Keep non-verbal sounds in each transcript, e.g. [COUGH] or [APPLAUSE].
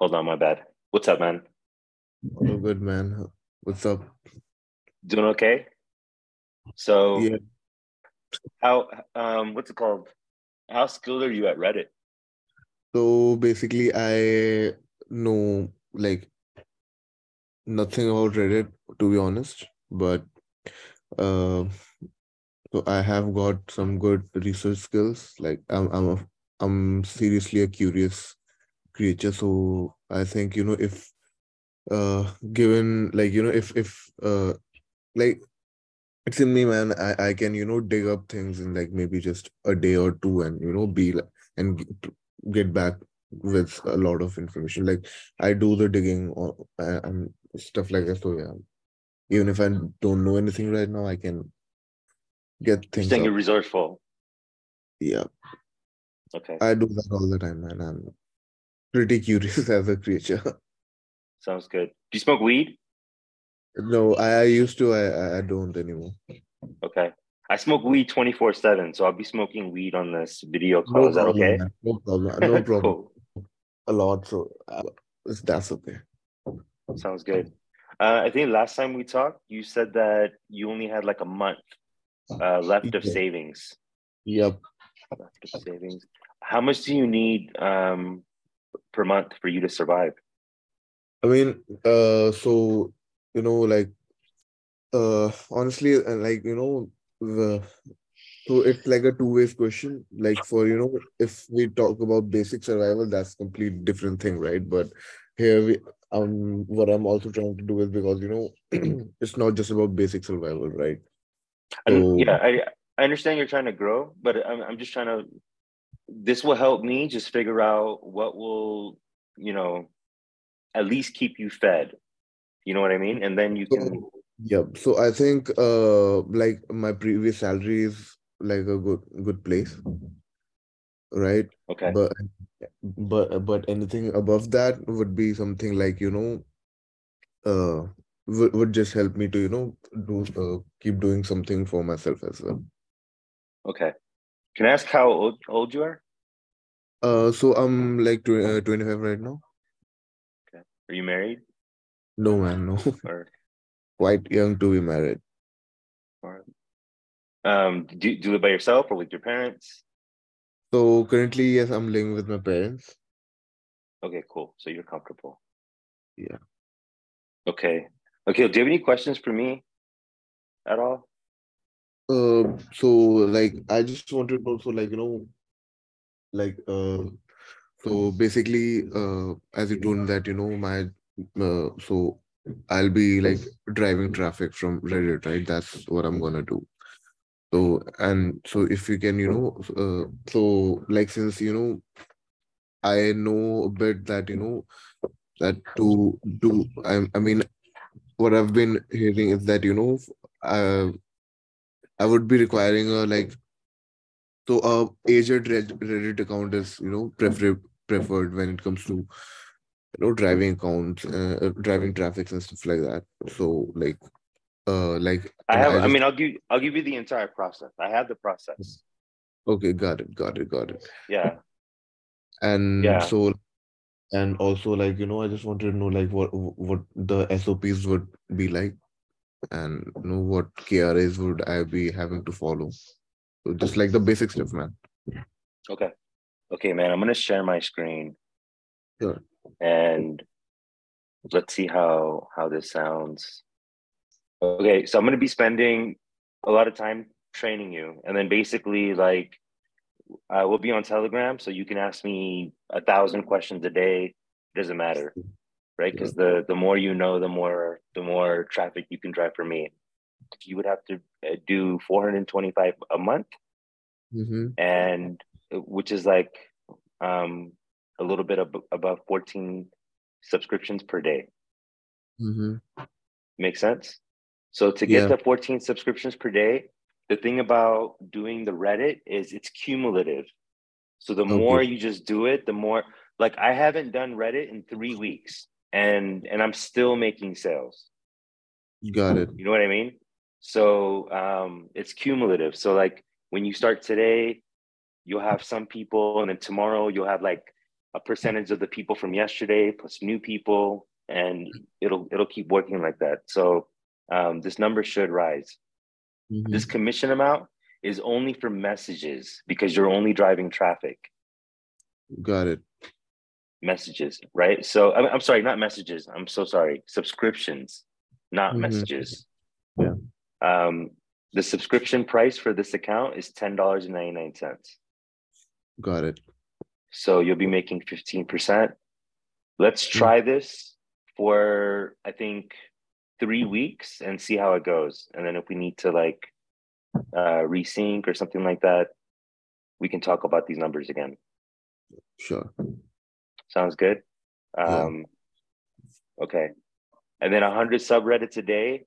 Hold on, my bad. What's up, man? All good, man. What's up? Doing okay? So Yeah. how um what's it called? How skilled are you at Reddit? So basically, I know like nothing about Reddit, to be honest, but uh, so I have got some good research skills. Like I'm, I'm, a, I'm seriously a curious creature. So I think you know if uh given like you know if if uh like it's in me man i i can you know dig up things in like maybe just a day or two and you know be like and get back with a lot of information like i do the digging or and stuff like that so yeah even if i don't know anything right now i can get things you're resourceful. yeah Okay. i do that all the time man i'm pretty curious [LAUGHS] as a creature Sounds good. Do you smoke weed? no i, I used to I, I don't anymore Okay. I smoke weed 24-7, so I'll be smoking weed on this video call. no Is that problem okay? man. no problem [LAUGHS] no problem cool. a lot so uh, that's okay Sounds good. Uh, I think last time we talked, you said that you only had like a month uh, left of savings. Yep. Left of savings. How much do you need um, per month for you to survive? I mean, uh, so you know, like, uh, honestly, uh, like you know, the so it's like a two ways question. Like for you know, if we talk about basic survival, that's complete different thing, right? But here we um, what I'm also trying to do is because you know, [CLEARS THROAT] it's not just about basic survival, right? And So yeah, I I understand you're trying to grow, but I'm I'm just trying to. This will help me just figure out what will you know at least keep you fed. You know what I mean? And then you can. Yeah, so I think uh like my previous salary is like a good good place, right? Okay. But but but anything above that would be something like, you know, uh would, would just help me to, you know, do uh, keep doing something for myself as well. Okay. Can I ask how old, old you are? Uh so I'm like tw uh, 25 right now. Okay. Are you married No man, no. [LAUGHS] or Quite young to be married. or um do, do you live by yourself or with your parents? So currently, yes, I'm living with my parents. Okay, cool. So you're comfortable. Yeah. Okay. Okay. Do you have any questions for me at all? Uh, so like I just wanted to also like you know like uh so basically uh as you told that you know my uh, so I'll be like driving traffic from Reddit right? That's what I'm gonna do. So and so if you can you know uh so like since you know I know a bit that you know that to do I I mean what I've been hearing is that you know uh I would be requiring a like So uh, agent Red- Reddit account is you know preferred preferred when it comes to you know driving accounts, uh, uh, driving traffics and stuff like that. So like uh like I have. I I mean, I'll give. I'll give you the entire process. I have the process. okay got it got it got it. Yeah. And Yeah. so and also like you know I just wanted to know like what what the SOPs would be like and you know what KRAs would I be having to follow. Just like the basic stuff, man. Okay. Okay, man. I'm gonna share my screen Sure. and let's see how how this sounds. Okay, so I'm gonna be spending a lot of time training you, and then basically like uh, we'll be on Telegram, so you can ask me a thousand questions a day. It doesn't matter, right? Because the the more you know, the more the more traffic you can drive for me. You would have to uh, do 425 a month, Mm-hmm. and which is like um, a little bit ab- above 14 subscriptions per day. Mm-hmm. Make sense? So to Yeah. get to 14 subscriptions per day, the thing about doing the Reddit is it's cumulative. So the more you just do it, the more like I haven't done Reddit in three weeks and and I'm still making sales. You got it. You know what I mean? So um it's cumulative. So like when you start today, you'll have some people, and then tomorrow you'll have like a percentage of the people from yesterday plus new people, and it'll it'll keep working like that. So um, this number should rise. Mm-hmm. This commission amount is only for messages because you're only driving traffic. Got it. Messages, right? So I'm, I'm sorry, not messages. I'm so sorry. Subscriptions, not mm-hmm. messages. Yeah. Um, the subscription price for this account is ten dollars and ninety nine cents. Got it. So you'll be making fifteen percent. Let's mm. try this for I think three weeks and see how it goes. And then if we need to like uh, resync or something like that, we can talk about these numbers again. Sure. Sounds good. Um, yeah. Okay. And then 100 subreddits a day.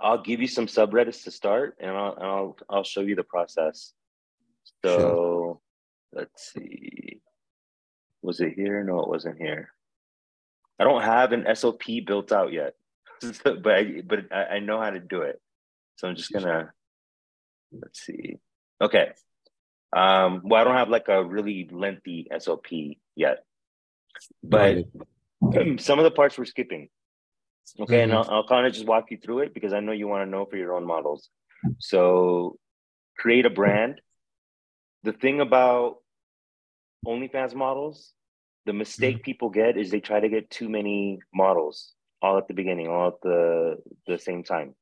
I'll give you some subreddits to start, and I'll and I'll I'll show you the process. So sure. let's see. Was it here? No, it wasn't here. I don't have an SOP built out yet, [LAUGHS] but I, but I, I know how to do it. So I'm just gonna let's see. Okay. Um, well, I don't have like a really lengthy SOP yet, but [CLEARS THROAT] some of the parts we're skipping. Okay, mm-hmm. and I'll, I'll kind of just walk you through it because I know you want to know for your own models. So, create a brand. The thing about OnlyFans models, the mistake mm-hmm. people get is they try to get too many models all at the beginning, all at the the same time.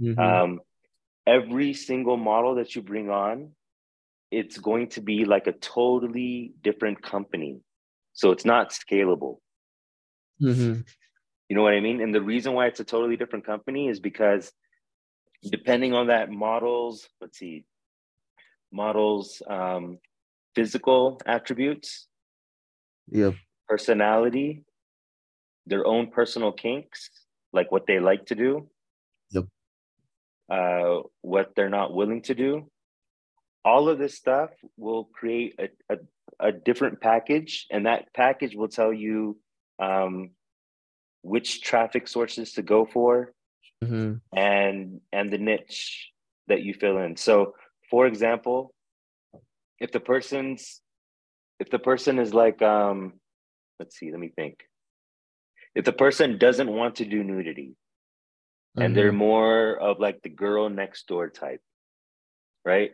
Mm-hmm. Um, every single model that you bring on, it's going to be like a totally different company. So it's not scalable. Mm-hmm. You know what I mean? And the reason why it's a totally different company is because depending on that model's, let's see, model's um, physical attributes, yep. personality, their own personal kinks, like what they like to do, uh, what they're not willing to do. All of this stuff will create a, a, a different package, and that package will tell you um, which traffic sources to go for mm-hmm. and and the niche that you fill in. So, for example, if the person's if the person is like um, let's see, let me think. If the person doesn't want to do nudity, mm-hmm. and they're mm-hmm. more of like the girl next door type, right?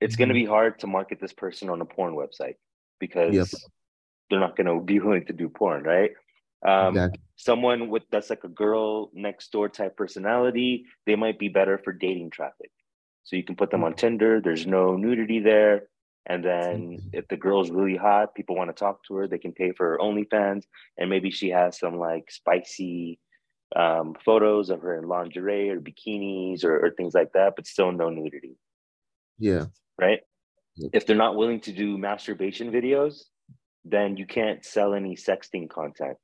It's mm-hmm. going to be hard to market this person on a porn website because yep. they're not going to be willing to do porn, right? Um, exactly. Someone with that's like a girl next door type personality, they might be better for dating traffic. So you can put them on mm-hmm. Tinder. There's no nudity there. And then if the girl's really hot, people want to talk to her, they can pay for her OnlyFans. And maybe she has some like spicy um, photos of her in lingerie or bikinis or, or things like that, but still no nudity. Yeah. Right. If they're not willing to do masturbation videos, then you can't sell any sexting content.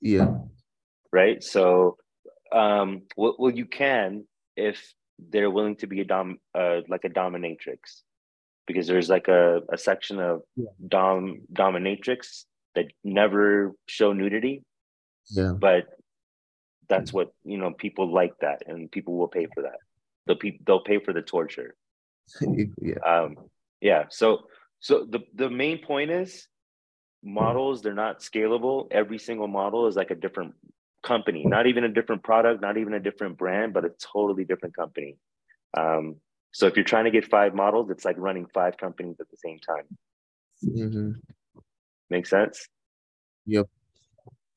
Yeah. Right. So, um, well, well you can if they're willing to be a dom, uh, like a dominatrix, because there's like a, a section of yeah. dom dominatrix that never show nudity. Yeah. But that's what you know people like that and people will pay for that they'll, pe- they'll pay for the torture [LAUGHS] yeah um yeah so so the the main point is models they're not scalable every single model is like a different company not even a different product not even a different brand but a totally different company um so if you're trying to get five models it's like running five companies at the same time mm-hmm. make sense yep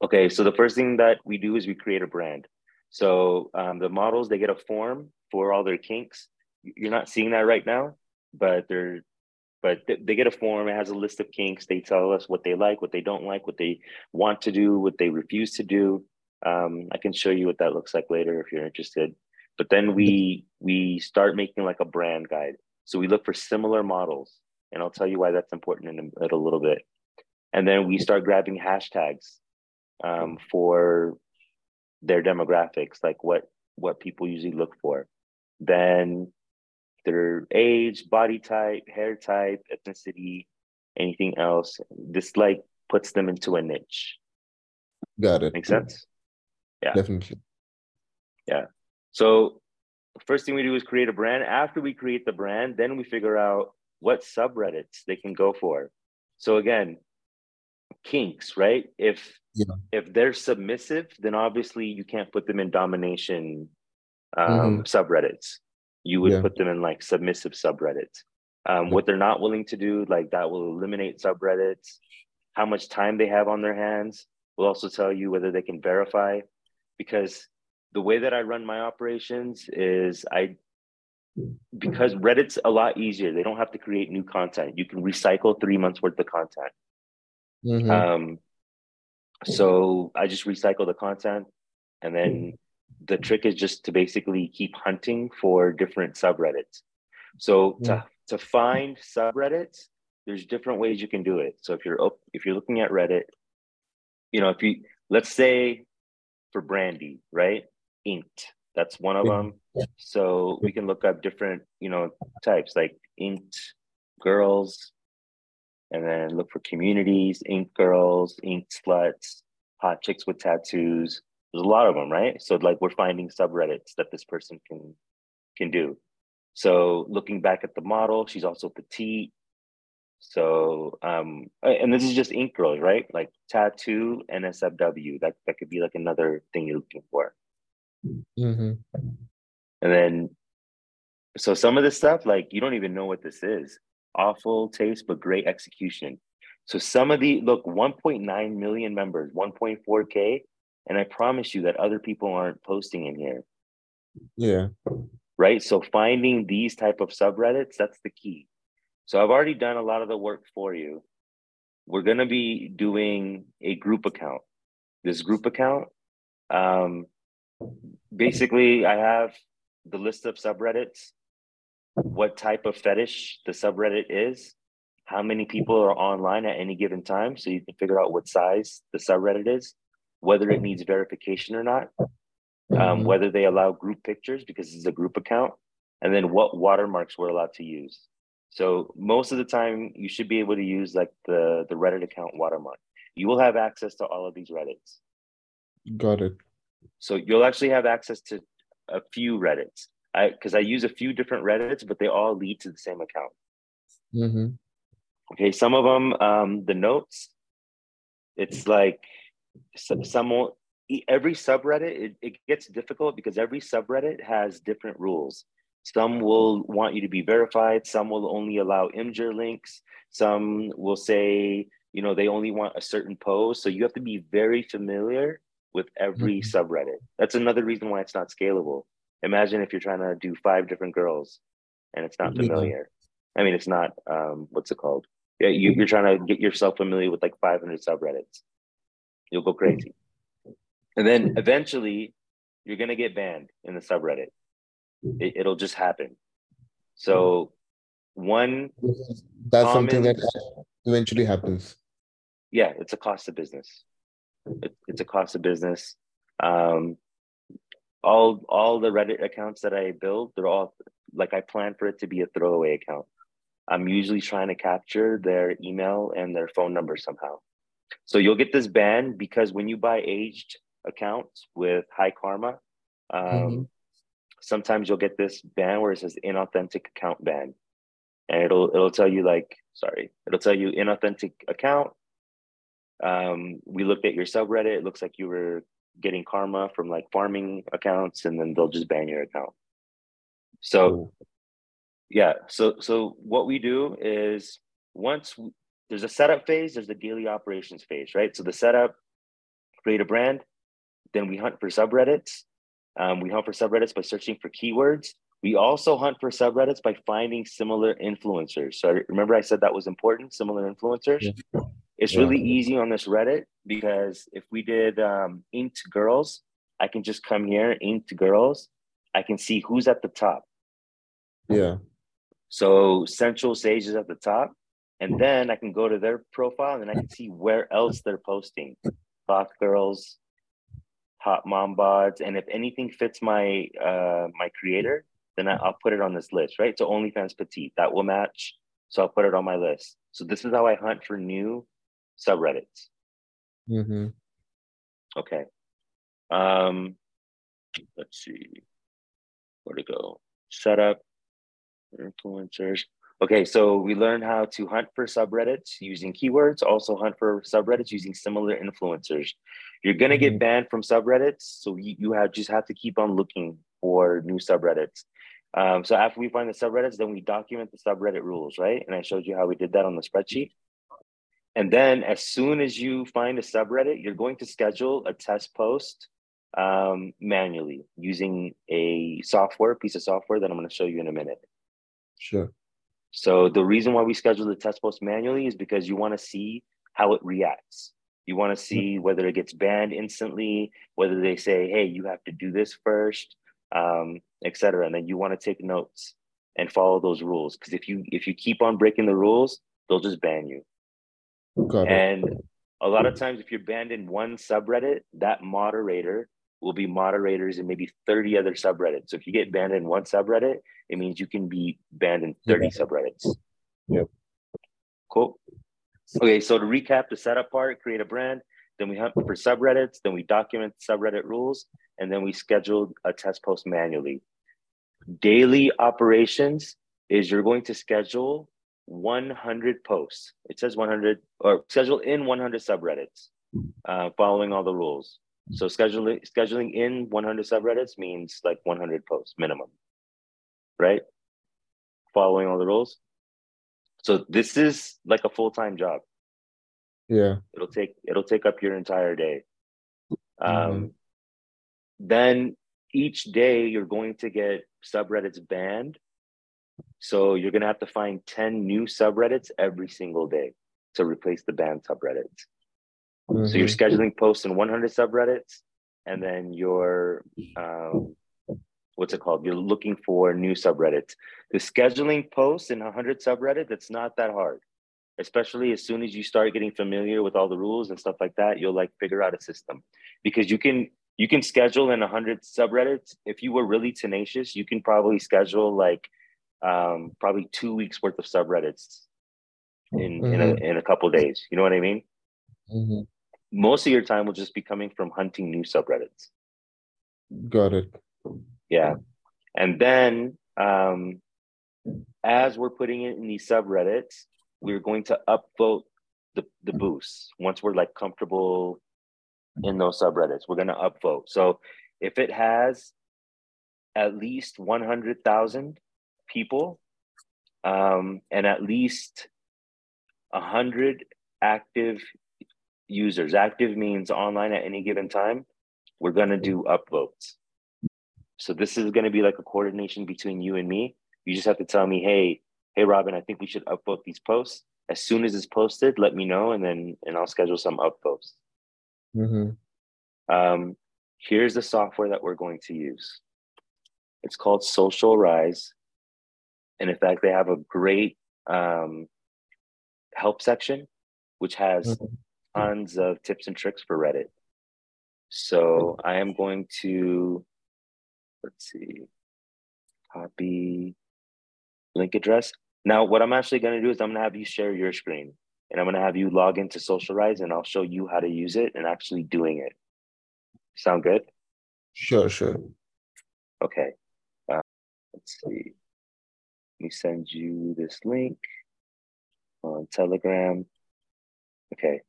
Okay, so the first thing that we do is we create a brand. So um, the models they get a form for all their kinks. You're not seeing that right now, but they're but they get a form. It has a list of kinks. They tell us what they like, what they don't like, what they want to do, what they refuse to do. Um, I can show you what that looks like later if you're interested. But then we we start making like a brand guide. So we look for similar models, and I'll tell you why that's important in a, in a little bit. And then we start grabbing hashtags um, for their demographics, like what what people usually look for. Then their age, body type, hair type, ethnicity, anything else. This like puts them into a niche. Got it. Make sense? Yeah. Definitely. Yeah. So first thing we do is create a brand. After we create the brand, then we figure out what subreddits they can go for. So again, kinks, right? If Yeah. if they're submissive, then obviously you can't put them in domination um, Mhm. subreddits. You would Yeah. put them in like submissive subreddits. Um, Yeah. what they're not willing to do, like that will eliminate subreddits. How much time they have on their hands will also tell you whether they can verify. Because the way that I run my operations is I because Reddit's a lot easier. They don't have to create new content. You can recycle three months worth of content. Mhm. Um, so I just recycle the content, and then the trick is just to basically keep hunting for different subreddits. So to to find subreddits, there's different ways you can do it. So if you're if you're looking at Reddit, you know, if you let's say for Brandy, right? Inked, that's one of Yeah. them. So we can look up different, you know, types like inked girls, and then look for communities, ink girls, ink sluts, hot chicks with tattoos. There's a lot of them, right? So like we're finding subreddits that this person can can do. So looking back at the model, she's also petite. So um and this is just ink girls, right? Like tattoo NSFW. That that could be like another thing you're looking for. Mhm. And then, so some of this stuff, like you don't even know what this is. Awful taste, but great execution. So some of the look, 1.9 million members, 1.4k, and I promise you that other people aren't posting in here, Yeah. right? So finding these type of subreddits, that's the key. So I've already done a lot of the work for you. We're gonna be doing a group account. This group account, um, basically, I have the list of subreddits, what type of fetish the subreddit is, how many people are online at any given time, so you can figure out what size the subreddit is, whether it needs verification or not, um, Mhm. whether they allow group pictures because it's a group account, and then what watermarks we're allowed to use. So most of the time, you should be able to use like the the Reddit account watermark. You will have access to all of these Reddits. Got it. So you'll actually have access to a few Reddits. I because I use a few different Reddits, but they all lead to the same account. hmm Okay, some of them, um, the notes, it's like some will- every subreddit it, it gets difficult because every subreddit has different rules. Some will want you to be verified. Some will only allow Imgur links. Some will say, you know, they only want a certain pose. So you have to be very familiar with every Mhm. subreddit. That's another reason why it's not scalable. Imagine if you're trying to do five different girls and it's not Yeah. familiar. I mean, it's not, um, what's it called? Yeah, you, you're trying to get yourself familiar with like 500 subreddits. You'll go crazy. And then eventually you're going to get banned in the subreddit. It, it'll just happen. So one, That's something that eventually happens. yeah, it's a cost of business. It, it's a cost of business. Um, all all the Reddit accounts that I build, they're all like I plan for it to be a throwaway account. I'm usually trying to capture their email and their phone number somehow. So you'll get this ban because when you buy aged accounts with high karma, um, Mhm. sometimes you'll get this ban where it says inauthentic account ban, and it'll it'll tell you like sorry, it'll tell you inauthentic account. Um, we looked at your subreddit. It looks like you were getting karma from like farming accounts, and then they'll just ban your account. So yeah. So so what we do is once there's a setup phase, there's the daily operations phase, right? So the setup, create a brand, then we hunt for subreddits. Um, we hunt for subreddits by searching for keywords. We also hunt for subreddits by finding similar influencers. So remember I said that was important, similar influencers. It's Yeah. really easy on this Reddit because if we did um, inked girls, I can just come here, inked girls. I can see who's at the top. Yeah. So Central Sage is at the top, and then I can go to their profile and then I can see where else they're posting. Goth girls, hot mom bods, and if anything fits my uh, my creator, then I, I'll put it on this list, right? So OnlyFans Petite that will match, so I'll put it on my list. So this is how I hunt for new subreddits. hmm Okay. Um, let's see where to go. Setup, influencers. Okay, so we learned how to hunt for subreddits using keywords, also hunt for subreddits using similar influencers. You're gonna get Mhm. banned from subreddits, so you, you have just have to keep on looking for new subreddits. Um, so after we find the subreddits, then we document the subreddit rules, right? And I showed you how we did that on the spreadsheet. And then as soon as you find a subreddit, you're going to schedule a test post um, manually using a software, piece of software that I'm going to show you in a minute. Sure. So the reason why we schedule the test post manually is because you want to see how it reacts. You want to see whether it gets banned instantly, whether they say, "Hey, you have to do this first, um, etc." And then you want to take notes and follow those rules because if you if you keep on breaking the rules, they'll just ban you. Got it. And a lot of times, if you're banned in one subreddit, that moderator will be moderators in maybe 30 other subreddits. So if you get banned in one subreddit, it means you can be banned in 30 subreddits. Yep. Cool. Okay, so to recap the setup part, create a brand, then we hunt for subreddits, then we document subreddit rules, and then we schedule a test post manually. Daily operations is you're going to schedule 100 posts. It says 100 or schedule in 100 subreddits, uh, following all the rules. So scheduling scheduling in 100 subreddits means like 100 posts minimum, right? Following all the rules. So this is like a full time job. Yeah. It'll take it'll take up your entire day. Um, Mhm. Then each day you're going to get subreddits banned. So you're gonna have to find 10 new subreddits every single day to replace the banned subreddits. So you're Mhm. scheduling posts in 100 subreddits, and then you're um, what's it called? You're looking for new subreddits. The scheduling posts in 100 subreddits, it's not that hard. Especially as soon as you start getting familiar with all the rules and stuff like that, you'll like figure out a system because you can you can schedule in 100 subreddits. If you were really tenacious, you can probably schedule like um, probably two weeks worth of subreddits in in, a, Mhm. in a couple days. You know what I mean? Mhm. Most of your time will just be coming from hunting new subreddits. Got it. Yeah. And then um, as we're putting it in these subreddits, we're going to upvote the, the boosts. Once we're like comfortable in those subreddits, we're going to upvote. So if it has at least 100,000 people um, and at least 100 active users, active means online at any given time, we're going to do upvotes. So this is going to be like a coordination between you and me. You just have to tell me, hey, hey, Robin, I think we should upvote these posts. As soon as it's posted, let me know, and then and I'll schedule some upvotes. Mhm. Um, here's the software that we're going to use. It's called Social Rise, and in fact, they have a great um, help section, which has Mhm. Tons of tips and tricks for Reddit. So I am going to let's see, copy link address. Now, what I'm actually going to do is I'm going to have you share your screen and I'm going to have you log into Social Rise and I'll show you how to use it and actually doing it. Sound good? Sure, sure. Okay. Uh, let's see. Let me send you this link on Telegram. Okay.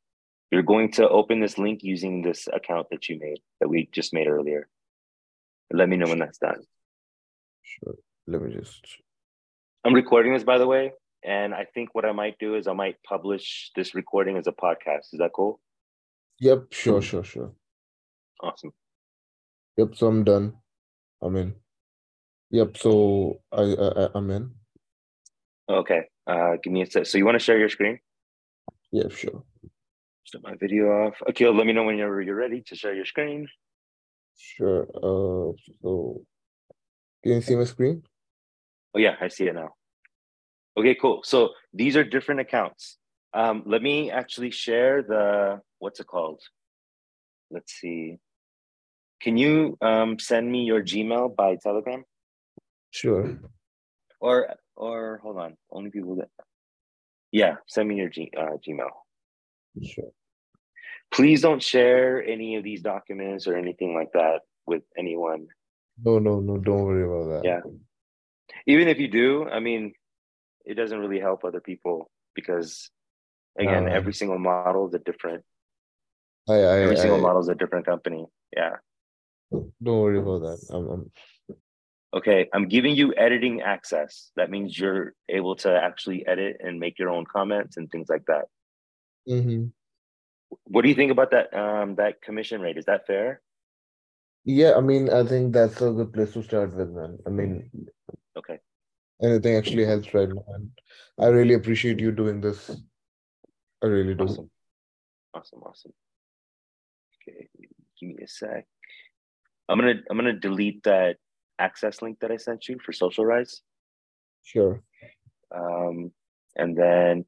You're going to open this link using this account that you made, that we just made earlier. Let me know when that's done. Sure. Let me just. I'm recording this, by the way. And I think what I might do is I might publish this recording as a podcast. Is that cool? Yep, sure, sure, sure. Awesome. Yep, so I'm done. I'm in. Yep, so I, I I- I'm in. Okay. Uh, give me a sec. So you want to share your screen? Yeah, sure. Shut my video off. Okay. Let me know when you're you're ready to share your screen. Sure. Uh, so can you see my screen? Oh yeah, I see it now. Okay, cool. So these are different accounts. Um, let me actually share the what's it called? Let's see. Can you um, send me your Gmail by Telegram? Sure. Or or hold on, only people that yeah, send me your G, uh, Gmail. Sure. Please don't share any of these documents or anything like that with anyone. No, no, no, don't worry about that. Yeah. Even if you do, I mean, it doesn't really help other people because again, Uh, every single model is a different I, I, every single I model is a different company. Yeah. don't worry about that. I'm, I'm Okay, I'm giving you editing access. That means you're able to actually edit and make your own comments and things like that. Mhm. What do you think about that um that commission rate? Is that fair? Yeah, I mean, I think that's a good place to start with, man. I mean, Okay. anything actually helps right now, and I really appreciate you doing this. I really do. Awesome. Awesome, awesome. Okay, give me a sec. I'm gonna I'm gonna delete that access link that I sent you for Social Rise. Sure. Um, and then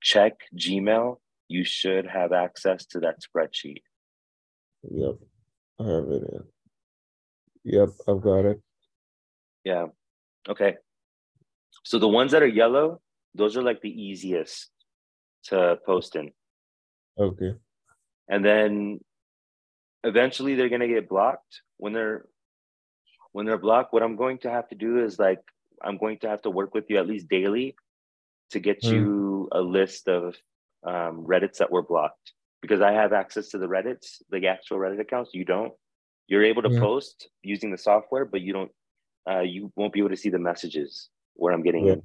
check Gmail. You should have access to that spreadsheet. Yep. I have it. Yeah. Yep, I've got it. Yeah. Okay. So the ones that are yellow, those are like the easiest to post in. Okay. And then eventually they're gonna get blocked. When they're when they're blocked, what I'm going to have to do is like I'm going to have to work with you at least daily to get Hmm. you a list of um, Reddits that were blocked because I have access to the Reddits, the actual Reddit accounts. You don't. You're able to Yeah. post using the software, but you don't. Uh, you won't be able to see the messages where I'm getting Yeah. in.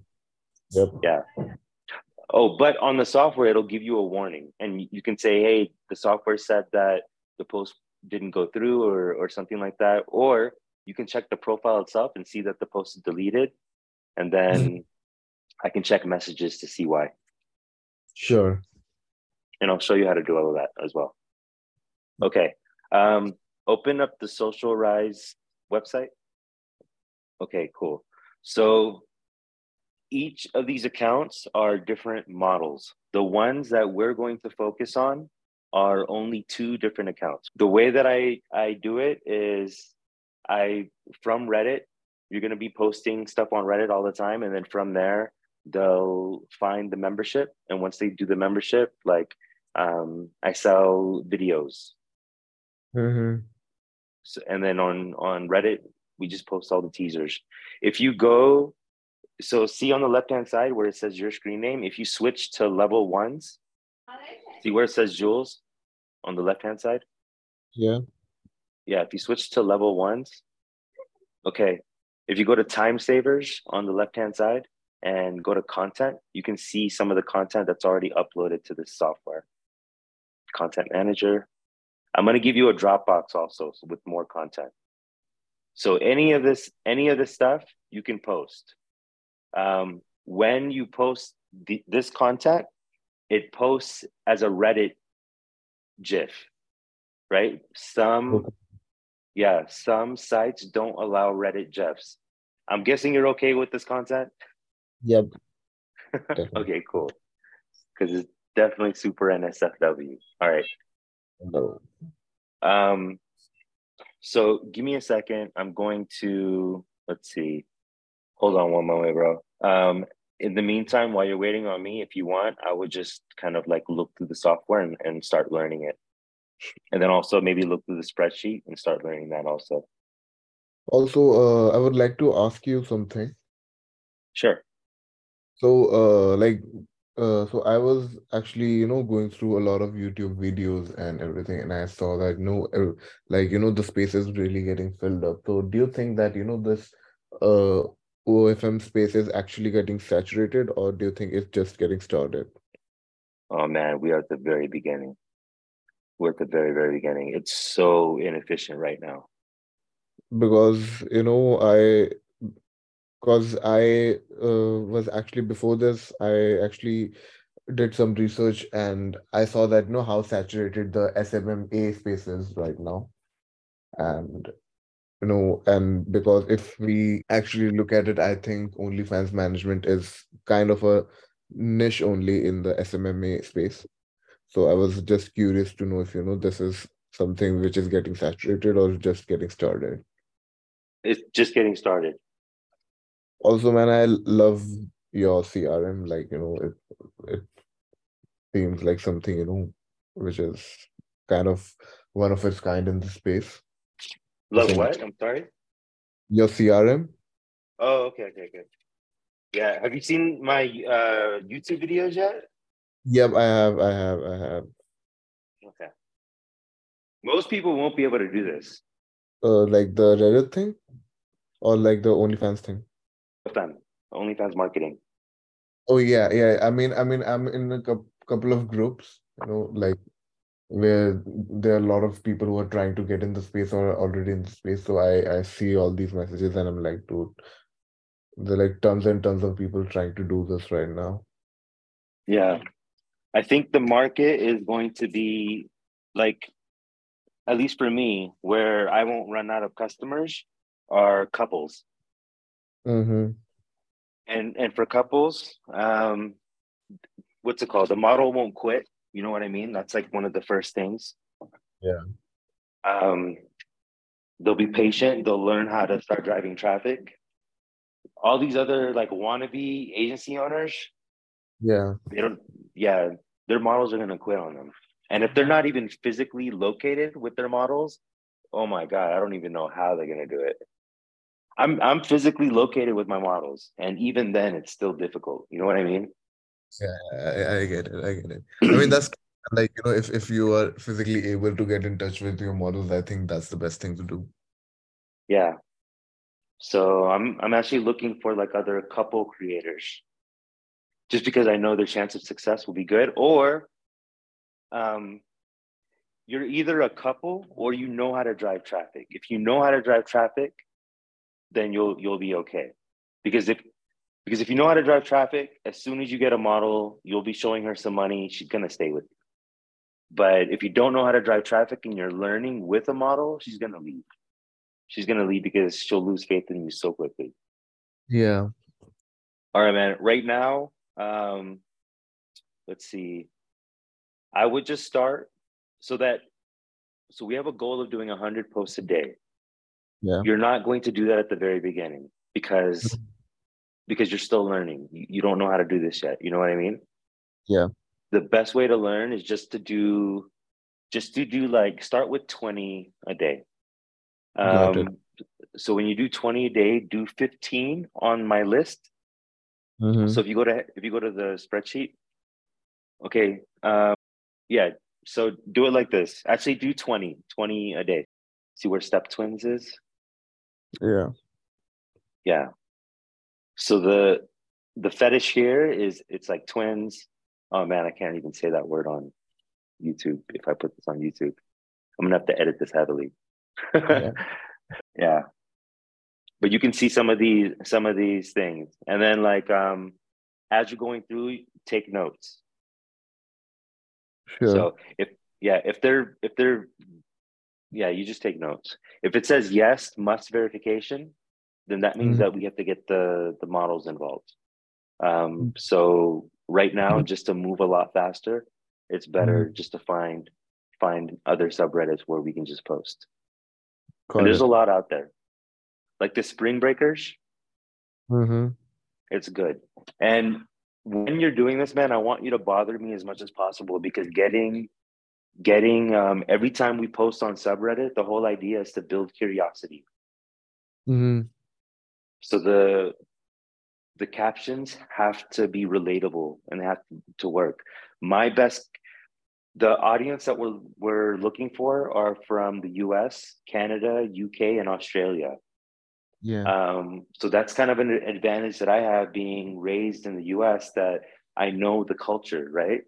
Yep. Yeah. Oh, but on the software, it'll give you a warning, and you can say, "Hey, the software said that the post didn't go through," or or something like that. Or you can check the profile itself and see that the post is deleted, and then [LAUGHS] I can check messages to see why, Sure. and I'll show you how to do all of that as well. Okay. Um, open up the Social Rise website. Okay, cool. So each of these accounts are different models. The ones that we're going to focus on are only two different accounts. The way that I I do it is I from Reddit, you're going to be posting stuff on Reddit all the time and then from there they'll find the membership and once they do the membership like um I sell videos. Mm-hmm. So, and then on on Reddit we just post all the teasers. If you go so see on the left hand side where it says your screen name, if you switch to level ones, see where it says Jules on the left hand side? Yeah. Yeah, if you switch to level ones, okay. If you go to time savers on the left hand side and go to content, you can see some of the content that's already uploaded to this software. Content manager. I'm going to give you a Dropbox also with more content. So any of this, any of this stuff, you can post. Um, when you post this content, it posts as a Reddit GIF, right? Some, yeah, some sites don't allow Reddit GIFs. I'm guessing you're okay with this content. Yep. [LAUGHS] Okay, cool. Because it's definitely super NSFW. All right. No. Um, so give me a second. I'm going to let's see. Hold on one moment, bro. Um, in the meantime, while you're waiting on me, if you want, I would just kind of like look through the software and, and start learning it. And then also maybe look through the spreadsheet and start learning that also. Also, uh, I would like to ask you something. Sure. So, uh, like, uh, so I was actually, you know, going through a lot of YouTube videos and everything, and I saw that, no, uh, like, you know, the space is really getting filled up. So, do you think that, you know, this uh OFM space is actually getting saturated, or do you think it's just getting started? Oh man, we are at the very beginning. We're at the very, very beginning. It's so inefficient right now. Because, you know, I because I uh, was actually before this, I actually did some research and I saw that you know how saturated the SMMA space is right now. And you know, and because if we actually look at it, I think OnlyFans management is kind of a niche only in the SMMA space. So I was just curious to know if you know this is something which is getting saturated or just getting started. It's just getting started. Also, man, I love your CRM. Like, you know, it it seems like something, you know, which is kind of one of its kind in the space. Love what? I'm sorry. Your CRM, Oh, okay, okay, okay. Yeah. Have you seen my uh, YouTube videos yet? Yep, I have, I have, I have. Okay. Most people won't be able to do this. Uh, like the Reddit thing, or like the OnlyFans thing. Them. OnlyFans marketing. Oh yeah, yeah. I mean, I mean, I'm in a cou- couple of groups, you know, like where there are a lot of people who are trying to get in the space or already in the space. So I I see all these messages and I'm like, dude, there are like tons and tons of people trying to do this right now. Yeah. I think the market is going to be like, at least for me, where I won't run out of customers are couples. Mm-hmm. And and for couples, um, what's it called? The model won't quit. You know what I mean? That's like one of the first things. Yeah. Um, they'll be patient. They'll learn how to start driving traffic. All these other like wannabe agency owners, Yeah. they don't. Yeah, their models are gonna quit on them. And if they're not even physically located with their models, oh my god, I don't even know how they're gonna do it. I'm I'm physically located with my models, and even then, it's still difficult. You know what I mean? Yeah, I, I get it. I get it. I mean, that's like, you know, if if you are physically able to get in touch with your models, I think that's the best thing to do. Yeah. So I'm I'm actually looking for like other couple creators, just because I know their chance of success will be good. Or, um, you're either a couple or you know how to drive traffic. If you know how to drive traffic, then you'll you'll be okay. Because if because if you know how to drive traffic, as soon as you get a model, you'll be showing her some money. She's gonna stay with you. But if you don't know how to drive traffic and you're learning with a model, she's gonna leave. She's gonna leave because she'll lose faith in you so quickly. Yeah. All right, man. Right now, um, let's see. I would just start so that so we have a goal of doing 100 posts a day. Yeah. You're not going to do that at the very beginning because because you're still learning. You, you don't know how to do this yet. You know what I mean? Yeah. The best way to learn is just to do just to do like start with 20 a day. Um, so when you do 20 a day, do 15 on my list Mhm. So if you go to if you go to the spreadsheet, okay, um, yeah. So do it like this. Actually, do 20, 20 a day. See where step twins is. Yeah. Yeah. So the the fetish here is it's like twins. Oh man, I can't even say that word on YouTube. If I put this on YouTube, I'm gonna have to edit this heavily. Yeah. [LAUGHS] yeah. But you can see some of these some of these things, and then like um, as you're going through, take notes. Sure. So if yeah, if they're if they're yeah, you just take notes. If it says yes, must verification, then that means Mhm. that we have to get the the models involved. Um, so right now, just to move a lot faster, it's better just to find find other subreddits where we can just post. There's a lot out there, like the Spring Breakers. Mhm. It's good. And when you're doing this, man, I want you to bother me as much as possible because getting getting um, every time we post on subreddit, the whole idea is to build curiosity. Mhm. So the the captions have to be relatable and they have to work. My best the audience that we're we're looking for are from the US, Canada, UK, and Australia. Yeah. Um, so that's kind of an advantage that I have being raised in the US that I know the culture, right?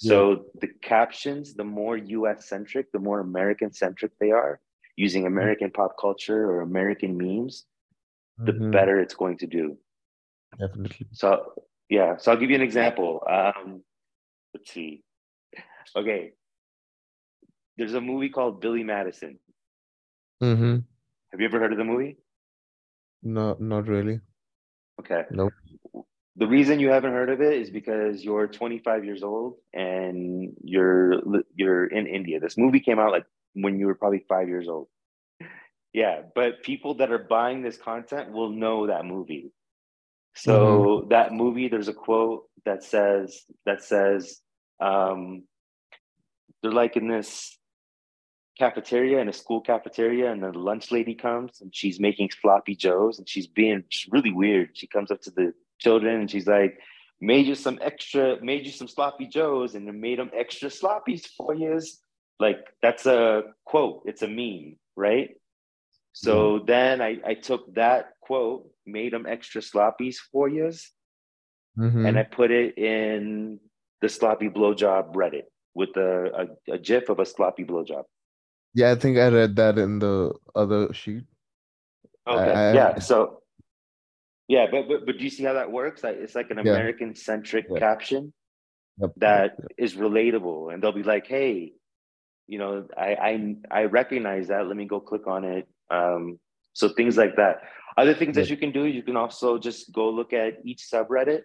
So the captions, the more US centric, the more American centric they are, using American pop culture or American memes, the Mhm. better it's going to do. Definitely. So yeah, so I'll give you an example. Um, let's see. Okay. There's a movie called Billy Madison. Mhm. Have you ever heard of the movie? No, not really. Okay. Nope. The reason you haven't heard of it is because you're 25 years old and you're you're in India. This movie came out like when you were probably five years old. Yeah, but people that are buying this content will know that movie. So that movie, there's a quote that says that says um, they're like in this cafeteria in a school cafeteria, and the lunch lady comes and she's making sloppy joes and she's being really weird. She comes up to the children, and she's like, made you some extra, made you some sloppy joes, and made them extra sloppies for you. Like that's a quote. It's a meme, right? So then I, I took that quote, made them extra sloppies for you, Mhm. and I put it in the sloppy blowjob Reddit with a, a, a gif of a sloppy blowjob. Yeah, I think I read that in the other sheet. I- Okay. I- yeah. So yeah, but, but but do you see how that works? Like, It's like an Yeah. American centric Yeah. caption Yep, that yep, is relatable, and they'll be like, "Hey, you know, I I I recognize that. Let me go click on it." Um, so things like that. Other things that you can do, you can also just go look at each subreddit,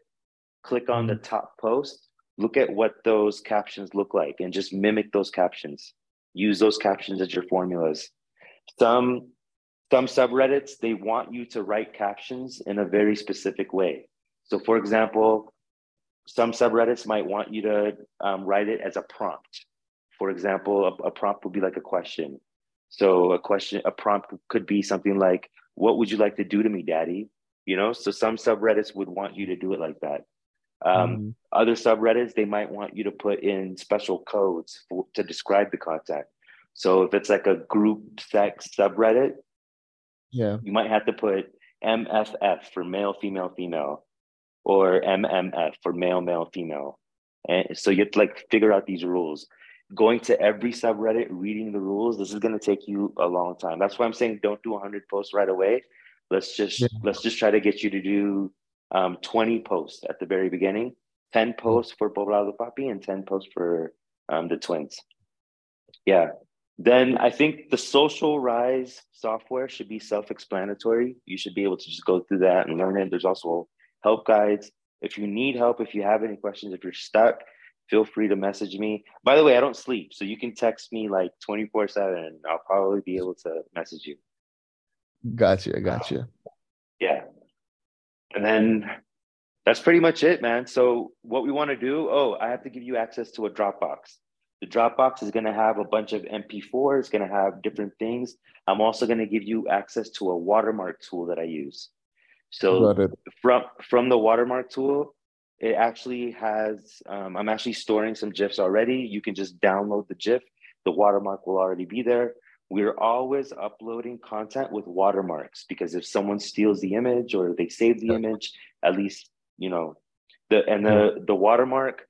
click on the top post, look at what those captions look like, and just mimic those captions. Use those captions as your formulas. Some some subreddits they want you to write captions in a very specific way. So, for example, some subreddits might want you to um, write it as a prompt. For example, a, a prompt would be like a question. So, a question, a prompt could be something like, "What would you like to do to me, Daddy?" You know. So, some subreddits would want you to do it like that. Um, Mhm. Other subreddits they might want you to put in special codes for, to describe the content. So, if it's like a group sex subreddit, Yeah. you might have to put MFF for male, female, female, or MMF for male, male, female. And so you have to like figure out these rules. Going to every subreddit, reading the rules, this is going to take you a long time. That's why I'm saying don't do 100 posts right away. Let's just Yeah. let's just try to get you to do um, 20 posts at the very beginning, 10 posts for Poblado Papi, and 10 posts for um, the twins. Yeah. Then I think the Social Rise software should be self-explanatory. You should be able to just go through that and learn it. There's also help guides. If you need help, if you have any questions, if you're stuck, feel free to message me. By the way, I don't sleep, so you can text me like 24/7 and I'll probably be able to message you. Gotcha, gotcha. Yeah. And then that's pretty much it, man. So what we want to do, oh, I have to give you access to a Dropbox. The Dropbox is going to have a bunch of MP4, it's going to have different things. I'm also going to give you access to a watermark tool that I use. So from from the watermark tool, it actually has um, I'm actually storing some GIFs already. You can just download the GIF. The watermark will already be there. We're always uploading content with watermarks because if someone steals the image or they save the image, at least you know the and the the watermark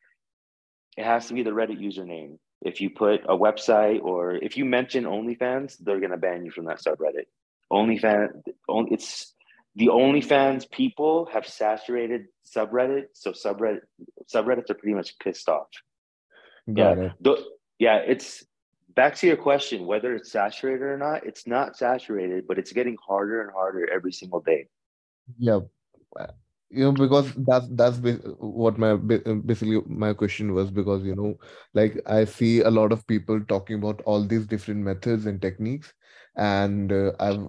it has to be the Reddit username. If you put a website or if you mention OnlyFans, they're gonna ban you from that subreddit. OnlyFans, only it's the OnlyFans people have saturated subreddit, so subreddit subreddits are pretty much pissed off. Got yeah, it. The- yeah, it's back to your question whether it's saturated or not. It's not saturated, but it's getting harder and harder every single day. Yeah. You know, because that's that's what my basically my question was because you know, like I see a lot of people talking about all these different methods and techniques, and uh, I've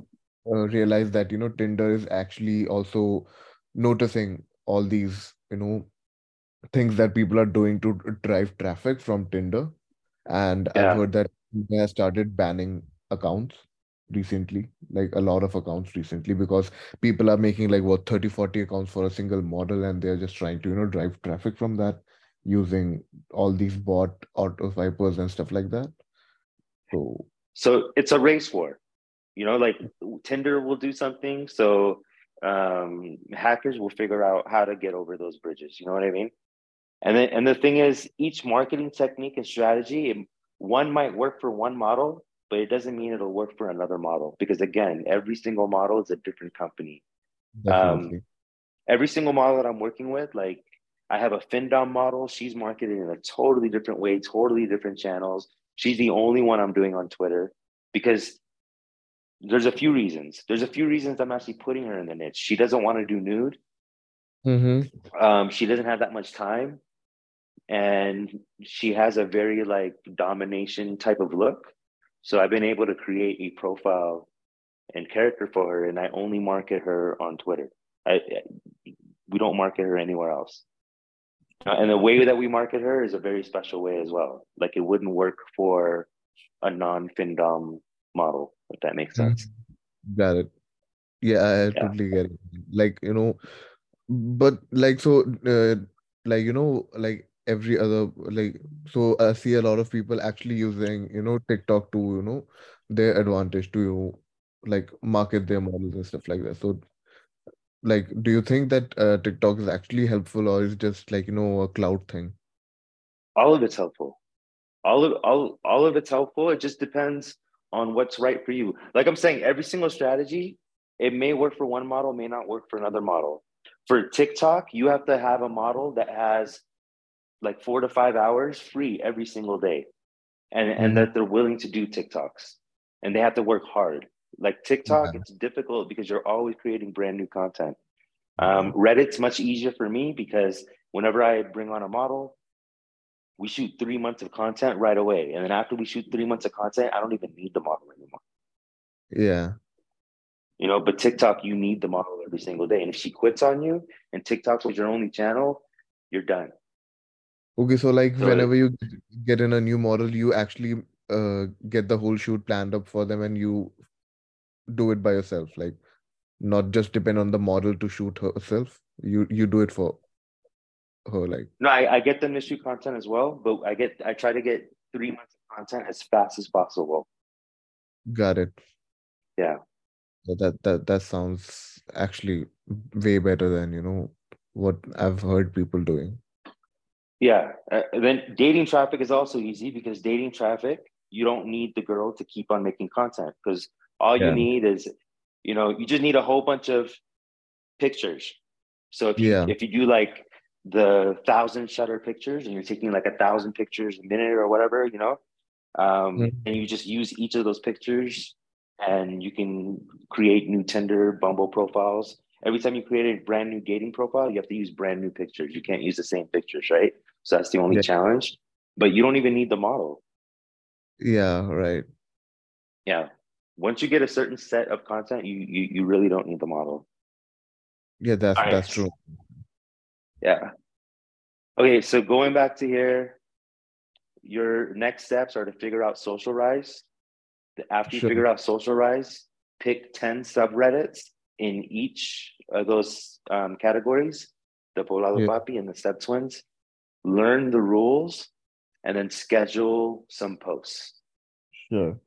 uh, realized that you know Tinder is actually also noticing all these you know things that people are doing to drive traffic from Tinder, and I've heard that they have started banning accounts recently, like a lot of accounts recently, because people are making like what 30, 40 accounts for a single model, and they're just trying to, you know, drive traffic from that using all these bot auto swipers and stuff like that. So So it's a race war. You know, like Tinder will do something, so um, hackers will figure out how to get over those bridges. You know what I mean? And then, and the thing is, each marketing technique and strategy, one might work for one model, but it doesn't mean it'll work for another model. Because again, every single model is a different company. definitely. Every single model that I'm working with, like I have a FinDom model. She's marketed in a totally different way, totally different channels. She's the only one I'm doing on Twitter because there's a few reasons. There's a few reasons I'm actually putting her in the niche. She doesn't want to do nude. Mm-hmm. Um, she doesn't have that much time, and she has a very like domination type of look. So I've been able to create a profile and character for her, and I only market her on Twitter. I, I- we don't market her anywhere else. Uh, and the way that we market her is a very special way as well. Like it wouldn't work for a non-findom model, if that makes sense. Got it. Yeah, I Yeah. totally get it. Like, you know, but like so uh, like you know like every other like so I see a lot of people actually using you know TikTok to you know their advantage to you like market their models and stuff like that. So like do you think that uh, TikTok is actually helpful or is just like you know a cloud thing? All of it's helpful. All of all all of it's helpful. It just depends on what's right for you. Like I'm saying, every single strategy, it may work for one model, may not work for another model. For TikTok, you have to have a model that has like four to five hours free every single day. And, mm-hmm. and that they're willing to do TikToks and they have to work hard. Like TikTok, yeah. it's difficult because you're always creating brand new content. Um, Reddit's much easier for me because whenever I bring on a model, we shoot three months of content right away. And then after we shoot three months of content, I don't even need the model anymore. Yeah. You know, but TikTok, you need the model every single day. And if she quits on you and TikTok was your only channel, you're done. Okay, so like so whenever you get in a new model, you actually uh, get the whole shoot planned up for them and you do it by yourself, like not just depend on the model to shoot herself. You you do it for her, like. No, I, I get them to shoot content as well, but I get I try to get three months of content as fast as possible. Got it. Yeah. So that that that sounds actually way better than you know what I've heard people doing. Yeah. Uh, then dating traffic is also easy because dating traffic, you don't need the girl to keep on making content because all yeah. you need is, you know, you just need a whole bunch of pictures. So if you yeah. if you do like the thousand shutter pictures and you're taking like a thousand pictures a minute or whatever, you know, um, mm-hmm. and you just use each of those pictures and you can create new Tinder, Bumble profiles every time you create a brand new dating profile, you have to use brand new pictures. You can't use the same pictures, right? So that's the only yeah. challenge. But you don't even need the model. Yeah, right. Yeah. Once you get a certain set of content, you you, you really don't need the model. Yeah, that's All that's right. true. Yeah. Okay, so going back to here, your next steps are to figure out Social Rise. After you sure. figure out Social Rise, pick 10 subreddits in each of those um, categories, the Poblado yeah. Papi and the Step Twins, learn the rules, and then schedule some posts. Sure.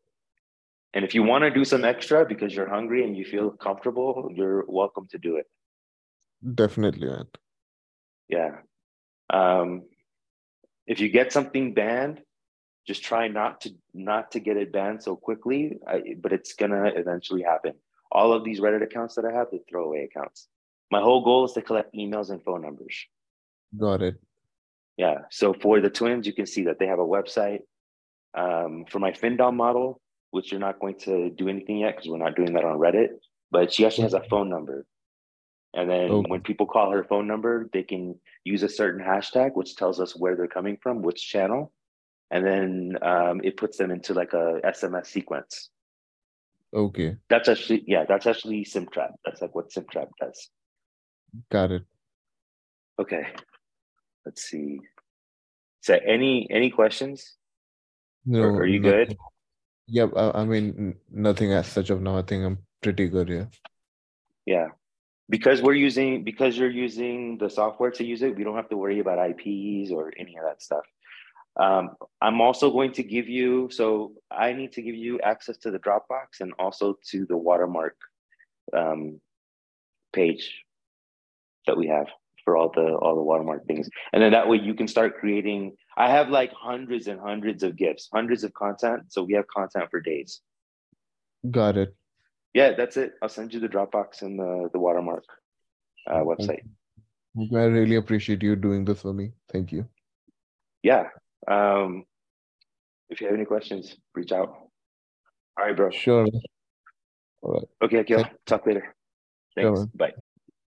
And if you want to do some extra because you're hungry and you feel comfortable, you're welcome to do it. Definitely, man. Yeah. Um, if you get something banned, just try not to not to get it banned so quickly, I, but it's gonna eventually happen all of these Reddit accounts that I have, they're throwaway accounts. My whole goal is to collect emails and phone numbers. Got it. Yeah. So for the twins, you can see that they have a website. Um, for my FinDom model, which you're not going to do anything yet because we're not doing that on Reddit, but she actually has a phone number. And then okay. when people call her phone number, they can use a certain hashtag, which tells us where they're coming from, which channel. And then um, it puts them into like a SMS sequence. Okay. That's actually yeah, that's actually SimTrap. That's like what SimTrap does. Got it. Okay. Let's see. So any any questions? No. Or are you nothing. good? Yeah, I, I mean nothing as such of now. I think I'm pretty good, yeah. Yeah. Because we're using because you're using the software to use it, we don't have to worry about IPs or any of that stuff. Um, I'm also going to give you, so I need to give you access to the Dropbox and also to the watermark um, page that we have for all the all the watermark things. And then that way you can start creating. I have like hundreds and hundreds of gifts hundreds of content. So we have content for days. Got it. Yeah, that's it. I'll send you the Dropbox and the, the watermark uh, website. I really appreciate you doing this for me. Thank you. Yeah, um, if you have any questions, reach out. All right, bro. Sure. All right. Okay, okay. Talk later. Thanks. Sure. Bye.